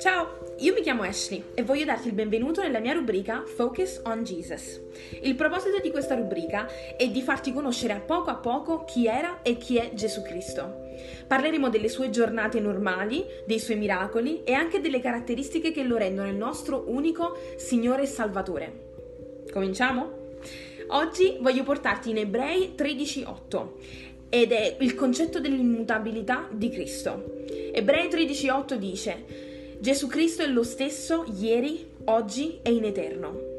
Ciao, io mi chiamo Ashley e voglio darti il benvenuto nella mia rubrica Focus on Jesus. Il proposito di questa rubrica è di farti conoscere a poco a poco chi era e chi è Gesù Cristo. Parleremo delle sue giornate normali, dei suoi miracoli e anche delle caratteristiche che lo rendono il nostro unico Signore e Salvatore. Cominciamo? Oggi voglio portarti in Ebrei 13:8 ed è il concetto dell'immutabilità di Cristo. Ebrei 13:8 dice Gesù Cristo è lo stesso ieri, oggi e in eterno.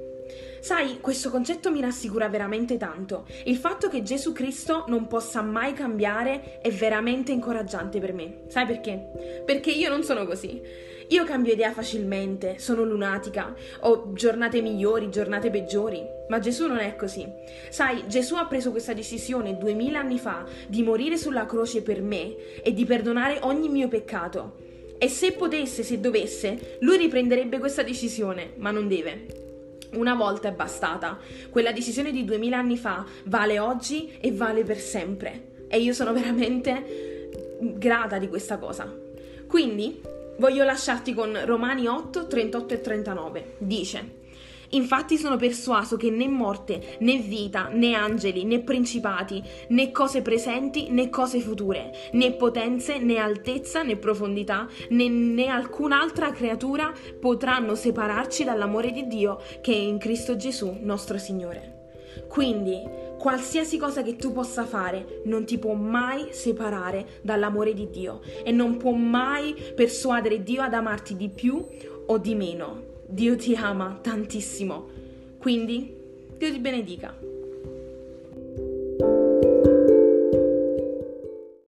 Sai, questo concetto mi rassicura veramente tanto. Il fatto che Gesù Cristo non possa mai cambiare è veramente incoraggiante per me. Sai perché? Perché io non sono così. Io cambio idea facilmente, sono lunatica, ho giornate migliori, giornate peggiori, ma Gesù non è così. Sai, Gesù ha preso questa decisione duemila anni fa di morire sulla croce per me e di perdonare ogni mio peccato. E se potesse, se dovesse, lui riprenderebbe questa decisione, ma non deve. Una volta è bastata. Quella decisione di duemila anni fa vale oggi e vale per sempre. E io sono veramente grata di questa cosa. Quindi voglio lasciarti con Romani 8, 38 e 39. Dice. Infatti sono persuaso che né morte, né vita, né angeli, né principati, né cose presenti, né cose future, né potenze, né altezza, né profondità, né, né alcun'altra creatura potranno separarci dall'amore di Dio che è in Cristo Gesù, nostro Signore. Quindi, qualsiasi cosa che tu possa fare non ti può mai separare dall'amore di Dio e non può mai persuadere Dio ad amarti di più o di meno. Dio ti ama tantissimo. Quindi, Dio ti benedica.